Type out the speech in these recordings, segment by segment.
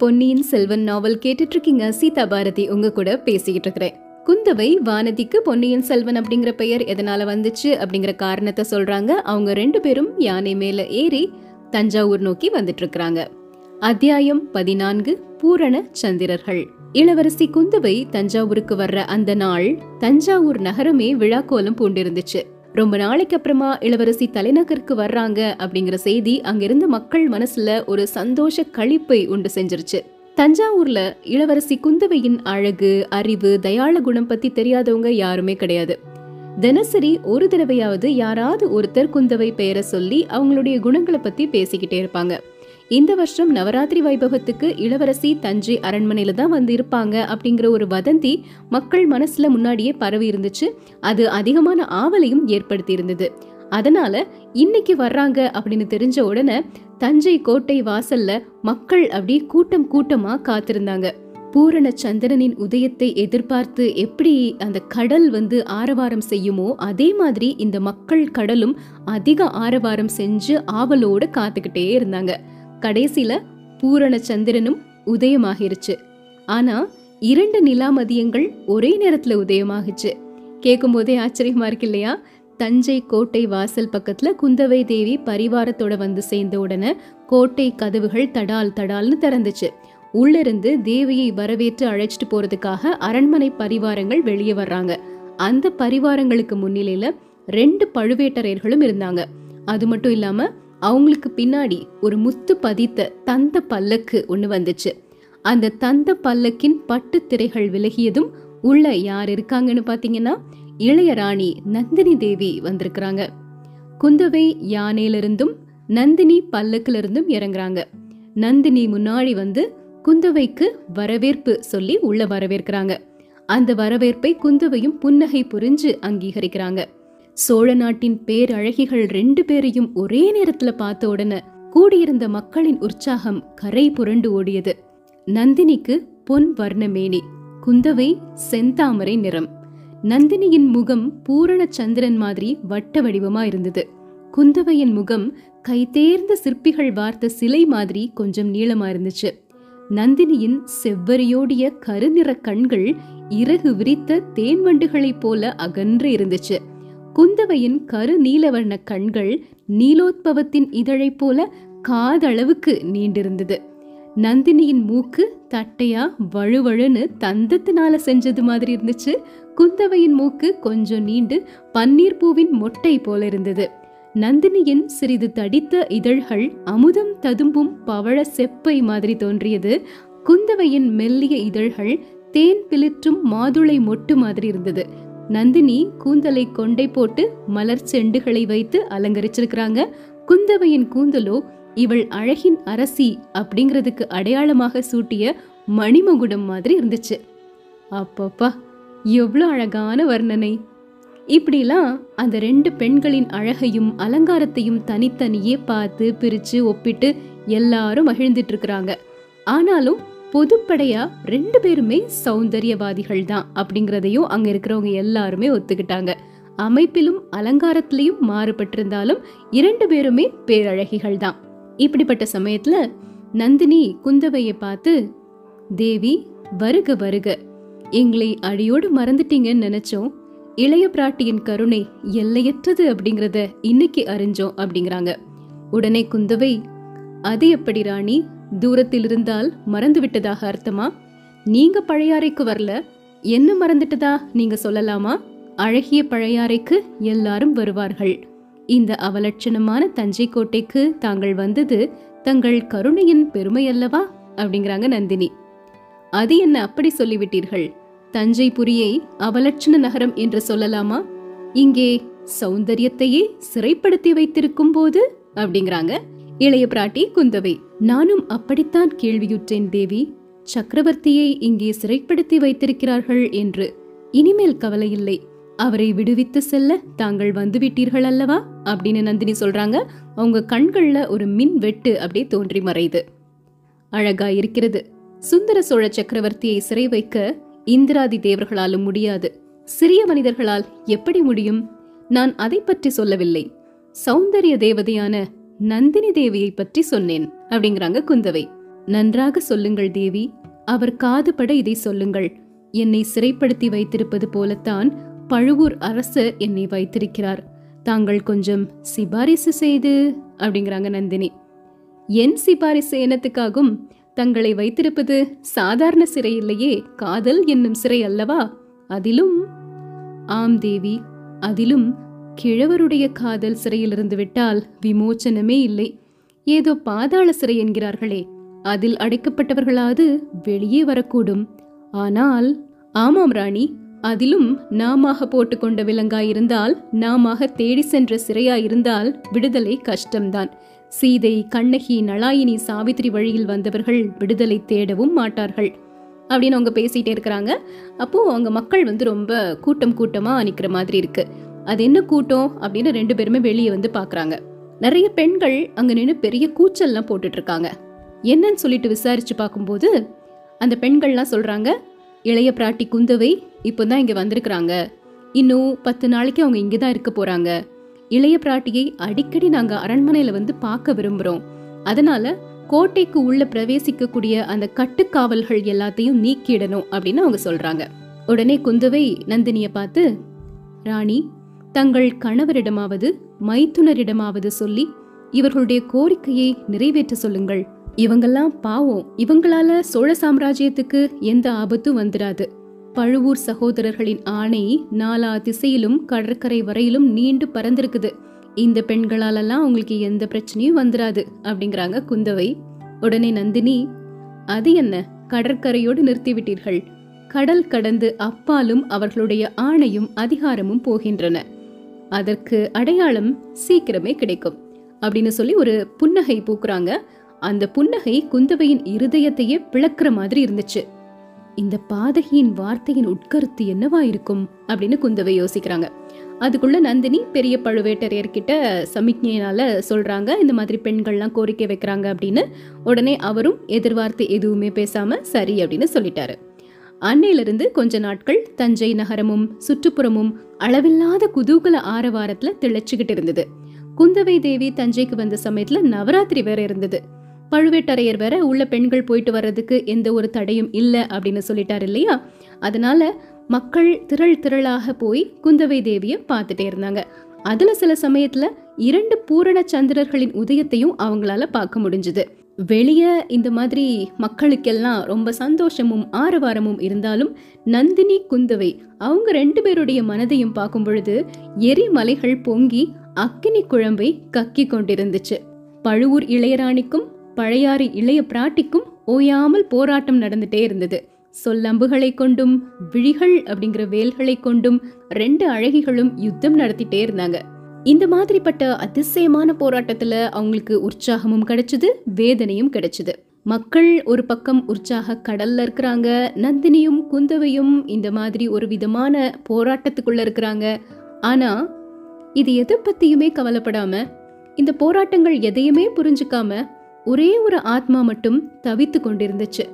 பொன்னியின் செல்வன் நாவல் கேட்டுட்டு இருக்கீங்க சீதா பாரதி உங்க கூட பேசிக்கிட்டு இருக்கிறேன் குந்தவை வானதிக்கு பொன்னியின் செல்வன் அப்படிங்கிற பெயர் எதனால வந்துச்சு அப்படிங்கிற காரணத்தை சொல்றாங்க. அவங்க ரெண்டு பேரும் யானை மேல ஏறி தஞ்சாவூர் நோக்கி வந்துட்டு இருக்கிறாங்க அத்தியாயம் பதினான்கு பூரண சந்திரர்கள். இளவரசி குந்தவை தஞ்சாவூருக்கு வர்ற அந்த நாள் தஞ்சாவூர் நகரமே விழாக்கோலம் பூண்டிருந்துச்சு. ரொம்ப நாளைக்கு அப்புறமா இளவரசி தலைநகருக்கு வர்றாங்க அப்படிங்கிற செய்தி அங்கிருந்த மக்கள் மனசுல ஒரு சந்தோஷ கழிப்பை உண்டு செஞ்சிருச்சு. தஞ்சாவூர்ல இளவரசி குந்தவையின் அழகு அறிவு தயாள குணம் பத்தி தெரியாதவங்க யாருமே கிடையாது. தினசரி ஒரு தடவையாவது யாராவது ஒருத்தர் குந்தவை பெயரை சொல்லி அவங்களுடைய குணங்களை பத்தி பேசிக்கிட்டே இருப்பாங்க. இந்த வருஷம் நவராத்திரி வைபவத்துக்கு இளவரசி தஞ்சை அரண்மனையில தான் வந்து இருப்பாங்க அப்படிங்கிற ஒரு வதந்தி மக்கள் மனசுல முன்னாடியே பரவி இருந்துச்சு. அது அதிகமான ஆவலையும் ஏற்படுத்தி இருந்தது அதனால இன்னைக்கு வர்றாங்க அப்படின்னு தெரிஞ்ச உடனே தஞ்சை கோட்டை வாசல்ல மக்கள் அப்படி கூட்டம் கூட்டமா காத்திருந்தாங்க. பூரண சந்திரனின் உதயத்தை எதிர்பார்த்து எப்படி அந்த கடல் வந்து ஆரவாரம் செய்யுமோ அதே மாதிரி இந்த மக்கள் கடலும் அதிக ஆரவாரம் செஞ்சு ஆவலோடு காத்துக்கிட்டே இருந்தாங்க. கடைசியில பூரண சந்திரனும் உதயமாகிருச்சு. ஆனா இரண்டு நிலா மதியங்கள் ஒரே நேரத்துல உதயமாகிச்சு. கேட்கும் போதே ஆச்சரியமா இருக்கு இல்லையா? தஞ்சை கோட்டை வாசல் பக்கத்துல குந்தவை தேவி பரிவாரத்தோட வந்து சேர்ந்த உடனே கோட்டை கதவுகள் தடால் தடால்னு திறந்துச்சு. உள்ளிருந்து தேவியை வரவேற்று அழைச்சிட்டு போறதுக்காக அரண்மனை பரிவாரங்கள் வெளியே வர்றாங்க. அந்த பரிவாரங்களுக்கு முன்னிலையில ரெண்டு பழுவேட்டரையர்களும் இருந்தாங்க. அது மட்டும் இல்லாம அவங்களுக்கு பின்னாடி ஒரு முத்து பதித்த தந்த பல்லக்கு ஒன்று வந்துச்சு. அந்த தந்த பல்லக்கின் பட்டு திரைகள் விலகியதும் உள்ள யார் இருக்காங்கன்னு பார்த்தீங்கன்னா இளையராணி நந்தினி தேவி வந்திருக்கிறாங்க. குந்தவை யானையிலிருந்தும் நந்தினி பல்லக்கிலிருந்தும் இறங்குறாங்க. நந்தினி முன்னாடி வந்து குந்தவைக்கு வரவேற்பு சொல்லி உள்ள வரவேற்கிறாங்க. அந்த வரவேற்பை குந்தவையும் புன்னகை புரிஞ்சு அங்கீகரிக்கிறாங்க. சோழ நாட்டின் பேரழகிகள் ரெண்டு பேரையும் ஒரே நேரத்துல பார்த்த உடனே கூடியிருந்த மக்களின் உற்சாகம் கரை புரண்டு ஓடியது. நந்தினிக்கு பொன் வர்ணமேனி குந்தவை செந்தாமரை நிறம். நந்தினியின் முகம் பூரண சந்திரன் மாதிரி வட்ட வடிவமா இருந்தது. குந்தவையின் முகம் கைதேர்ந்த சிற்பிகள் வார்த்த சிலை மாதிரி கொஞ்சம் நீளமா இருந்துச்சு. நந்தினியின் செவ்வரியோடிய கருநிற கண்கள் இறகு விரித்த தேன்வண்டுகளைப் போல அகன்று இருந்துச்சு. குந்தவையின் கரு நீலவர்ண கண்கள் நீலோத்பவத்தின் இதழைப் போல காதளவுக்கு நீண்டிருந்தது. நந்தினியின் மூக்கு தட்டையா வழுவழுன்னு தந்தத்தினால செஞ்சது மாதிரி இருந்துச்சு. குந்தவையின் மூக்கு கொஞ்சம் நீண்டு பன்னீர் பூவின் மொட்டை போல இருந்தது. நந்தினியின் சிறிது தடித்த இதழ்கள் அமுதம் ததும்பும் பவழ செப்பை மாதிரி தோன்றியது. குந்தவையின் மெல்லிய இதழ்கள் தேன் பிளிற்றும் மாதுளை மொட்டு மாதிரி இருந்தது. நந்தினி கூந்தலை கொண்டை போட்டு மலர் செண்டுகளை வைத்து அலங்கரிச்சிருக்கிறாங்க. குந்தவையின் கூந்தலோ இவள் அழகின் அரசி அப்படிங்கிறதுக்கு அடையாளமாக சூட்டிய மணிமகுடம் மாதிரி இருந்துச்சு. அப்பப்பா எவ்வளோ அழகான வர்ணனை. இப்படிலாம் அந்த ரெண்டு பெண்களின் அழகையும் அலங்காரத்தையும் தனித்தனியே பார்த்து பிரித்து ஒப்பிட்டு எல்லாரும் மகிழ்ந்துட்டு இருக்கிறாங்க. ஆனாலும் பொதுப்படையா ரெண்டு பேருமே சௌந்தரியவாதிகள் தான் அப்படிங்கிறதையும் அங்க இருக்கிறவங்க எல்லாருமே ஒத்துக்கிட்டாங்க. அமைப்பிலும் அலங்காரத்திலையும் மாறுபட்டிருந்தாலும் இரண்டு பேருமே பேரழகிகள் தான் இப்படிப்பட்ட சமயத்துல நந்தினி குந்தவையை பார்த்து தேவி வருக வருக. எங்களை அடியோடு மறந்துட்டீங்கன்னு நினைச்சோம். இளைய பிராட்டியின் கருணை எல்லையற்றது அப்படிங்கறத இன்னைக்கு அறிஞ்சோம் அப்படிங்கிறாங்க. உடனே குந்தவை அது எப்படி ராணி? தூரத்தில் இருந்தால் மறந்து விட்டதாக அர்த்தமா? நீங்க பழையாறைக்கு வரல. என்ன மறந்துட்டதா நீங்க சொல்லலாமா? அழகிய பழையாறைக்கு எல்லாரும் வருவார்கள். இந்த அவலட்சணமான தஞ்சை கோட்டைக்கு தாங்கள் வந்தது தங்கள் கருணையின் பெருமை அல்லவா அப்படிங்கிறாங்க நந்தினி. அது என்ன அப்படி சொல்லிவிட்டீர்கள்? தஞ்சை புரியை அவலட்சண நகரம் என்று சொல்லலாமா? இங்கே சௌந்தரியத்தையே சிறைப்படுத்தி வைத்திருக்கும் போது? அப்படிங்கிறாங்க. இளைய பிராட்டி குந்தவை நானும் அப்படித்தான் கேள்வியுற்றேன் தேவி. சக்கரவர்த்தியை இங்கே சிறைப்படுத்தி வைத்திருக்கிறார்கள் என்று. இனிமேல் கவலையில்லை அவரை விடுவித்து செல்ல தாங்கள் வந்துவிட்டீர்கள் அல்லவா? அப்படின்னு நந்தினி சொல்றாங்க. அவங்க கண்கள்ல ஒரு மின் வெட்டு அப்படியே தோன்றி மறையுது. அழகா இருக்கிறது. சுந்தர சோழ சக்கரவர்த்தியை சிறை வைக்க இந்திராதி தேவர்களாலும் முடியாது. சிறிய மனிதர்களால் எப்படி முடியும்? நான் அதை பற்றி சொல்லவில்லை. சௌந்தரிய தேவதையான நந்தினி தேவியை பற்றி சொன்னேன் அப்படிங்கிறாங்க குந்தவை. நன்றாக சொல்லுங்கள் தேவி அவர் காதுபட இதை சொல்லுங்கள். என்னை சிறைப்படுத்தி வைத்திருப்பது போலத்தான் பழுவூர் அரசர் என்னை வைத்திருக்கிறார். தாங்கள் கொஞ்சம் சிபாரிசு செய்து அப்படிங்கிறாங்க நந்தினி. என் சிபாரிசு எனத்துக்காகும் தங்களை வைத்திருப்பது சாதாரண சிறை இல்லையே காதல் என்னும் சிறை அல்லவா? அதிலும் ஆம் தேவி அதிலும் கிழவருடைய காதல் சிறையிலிருந்து விட்டால் விமோச்சனமே இல்லை. ஏதோ பாதாள சிறை என்கிறார்களே. அதில் அடைக்கப்பட்டவர்களாவது வெளியே வரக்கூடும். ஆனால் ஆமாம் ராணி அதிலும் நாம போட்டுக்கொண்ட விலங்காயிருந்தால் நாமாக தேடி சென்ற சிறையாயிருந்தால் விடுதலை கஷ்டம்தான். சீதை கண்ணகி நளாயினி சாவித்திரி வழியில் வந்தவர்கள் விடுதலை தேடவும் மாட்டார்கள். அப்படின்னு அவங்க பேசிட்டே இருக்கிறாங்க. அப்போ அவங்க மக்கள் வந்து ரொம்ப கூட்டம் கூட்டமா அணிக்கிற மாதிரி இருக்கு. அது என்ன கூட்டம் அப்படின்னு ரெண்டு பேருமே வெளியே வந்து பாக்குறாங்க நிறைய பெண்கள் அங்க நின்று பெரிய கூச்சல்லாம் போட்டுட்டு இருக்காங்க என்னன்னு சொல்லிட்டு விசாரிச்சு பார்க்கும்போது அந்த பெண்கள்லாம் சொல்றாங்க இளைய பிராட்டி குந்தவை இப்போதான் இங்க வந்திருக்கிறாங்க. இன்னும் பத்து நாளைக்கு அவங்க இங்கே தான் இருக்க போறாங்க. இளைய பிராட்டியை அடிக்கடி நாங்க அரண்மனையில வந்து பார்க்க விரும்புறோம். அதனால கோட்டைக்கு உள்ள பிரவேசிக்கக்கூடிய அந்த கட்டுக்காவல்கள் எல்லாத்தையும் நீக்கிடணும் அப்படின்னு அவங்க சொல்றாங்க. உடனே குந்தவை நந்தினிய பார்த்து ராணி தங்கள் கணவரிடமாவது மைத்துனரிடமாவது சொல்லி இவர்களுடைய கோரிக்கையை நிறைவேற்ற சொல்லுங்கள். இவங்கெல்லாம் பாவம். இவங்களால சோழ சாம்ராஜ்யத்துக்கு எந்த ஆபத்தும் வந்துடாது பழுவூர் சகோதரர்களின் ஆணை நாலா திசையிலும் கடற்கரை வரையிலும் நீண்டு பறந்திருக்குது. இந்த பெண்களாலெல்லாம் உங்களுக்கு எந்த பிரச்சனையும் வந்துராது அப்படிங்கிறாங்க குந்தவை. உடனே நந்தினி அது என்ன? கடற்கரையோடு நிறுத்திவிட்டீர்கள். கடல் கடந்து அப்பாலும் அவர்களுடைய ஆணையும் அதிகாரமும் போகின்றன. அதற்கு அடையாளம் சீக்கிரமே கிடைக்கும் அப்படின்னு சொல்லி ஒரு புன்னகை பூக்குறாங்க. அந்த புன்னகை குந்தவையின் இருதயத்தையே பிளக்குற மாதிரி இருந்துச்சு. இந்த பாதகியின் வார்த்தையின் உட்கருத்து என்னவா இருக்கும்? அப்படின்னு குந்தவை யோசிக்கிறாங்க. அதுக்குள்ள நந்தினி பெரிய பழுவேட்டரையர்கிட்ட சமிக்ஞையினால சொல்றாங்க இந்த மாதிரி பெண்கள்லாம் கோரிக்கை வைக்கிறாங்க அப்படின்னு. உடனே அவரும் எதிர்வார்த்தை எதுவுமே பேசாம சரி அப்படின்னு சொல்லிட்டாரு. அன்னையிலிருந்து கொஞ்ச நாட்கள் தஞ்சை நகரமும் சுற்றுப்புறமும் அளவில்லாத குதூகல ஆரவாரத்துல திளைச்சுக்கிட்டு இருந்தது. குந்தவை தேவி தஞ்சைக்கு வந்த சமயத்துல நவராத்திரி வேற இருந்தது. பழுவேட்டரையர் வேற உள்ள பெண்கள் போயிட்டு வர்றதுக்கு எந்த ஒரு தடையும் இல்லை அப்படின்னு சொல்லிட்டாரு இல்லையா? அதனால மக்கள் திரள் திரளாக போய் குந்தவை தேவியை பார்த்துட்டே இருந்தாங்க. அதுல சில சமயத்துல இரண்டு பூரண சந்திரர்களின் உதயத்தையும் அவங்களால பார்க்க முடிஞ்சது. வெளியே இந்த மாதிரி மக்களுக்கெல்லாம் ரொம்ப சந்தோஷமும் ஆரவாரமும் இருந்தாலும் நந்தினி குந்தவை அவங்க ரெண்டு பேருடைய மனதையும் பார்க்கும் பொழுது எரிமலைகள் பொங்கி அக்கினி குழம்பை கக்கி கொண்டிருந்துச்சு. பழுவூர் இளையராணிக்கும் பழையாறு இளைய பிராட்டிக்கும் ஓயாமல் போராட்டம் நடந்துட்டே இருந்தது. சொல்லம்புகளை கொண்டும் விழிகள் அப்படிங்கிற வேல்களை கொண்டும் ரெண்டு அழகிகளும் யுத்தம் நடத்திட்டே இருந்தாங்க. இந்த மாதிரிப்பட்ட அதிசயமான போராட்டத்துல அவங்களுக்கு உற்சாகமும் கிடைச்சது வேதனையும் கிடைச்சது. மக்கள் ஒரு பக்கம் உற்சாக கடல்ல இருக்கிறாங்க நந்தினியும் குந்தவையும் இந்த மாதிரி ஒரு விதமான போராட்டத்துக்குள்ள இருக்கிறாங்க. ஆனா இது எதை பத்தியுமே கவலைப்படாம இந்த போராட்டங்கள் எதையுமே புரிஞ்சுக்காம ஒரே ஒரு ஆத்மா மட்டும் தவித்து கொண்டிருந்துச்சு.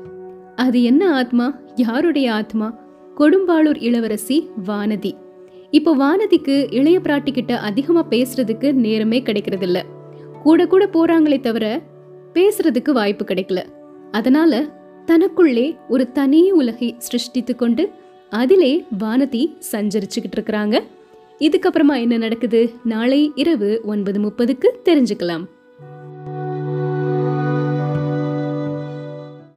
அது என்ன ஆத்மா? யாருடைய ஆத்மா? கொடும்பாளூர் இளவரசி வானதி. இப்போ வானதிக்கு இளைய பிராட்டி கிட்ட அதிகமா பேசுறதுக்கு நேரமே கிடைக்கிறது இல்ல கூட கூட போறாங்களே தவிர பேசுறதுக்கு வாய்ப்பு கிடைக்கல. அதனால தனக்குள்ளே ஒரு தனி உலகை சிருஷ்டித்து கொண்டு அதிலே வானதி சஞ்சரிச்சுக்கிட்டு இருக்கிறாங்க. இதுக்கப்புறமா என்ன நடக்குது? நாளை இரவு ஒன்பது முப்பதுக்கு தெரிஞ்சுக்கலாம்.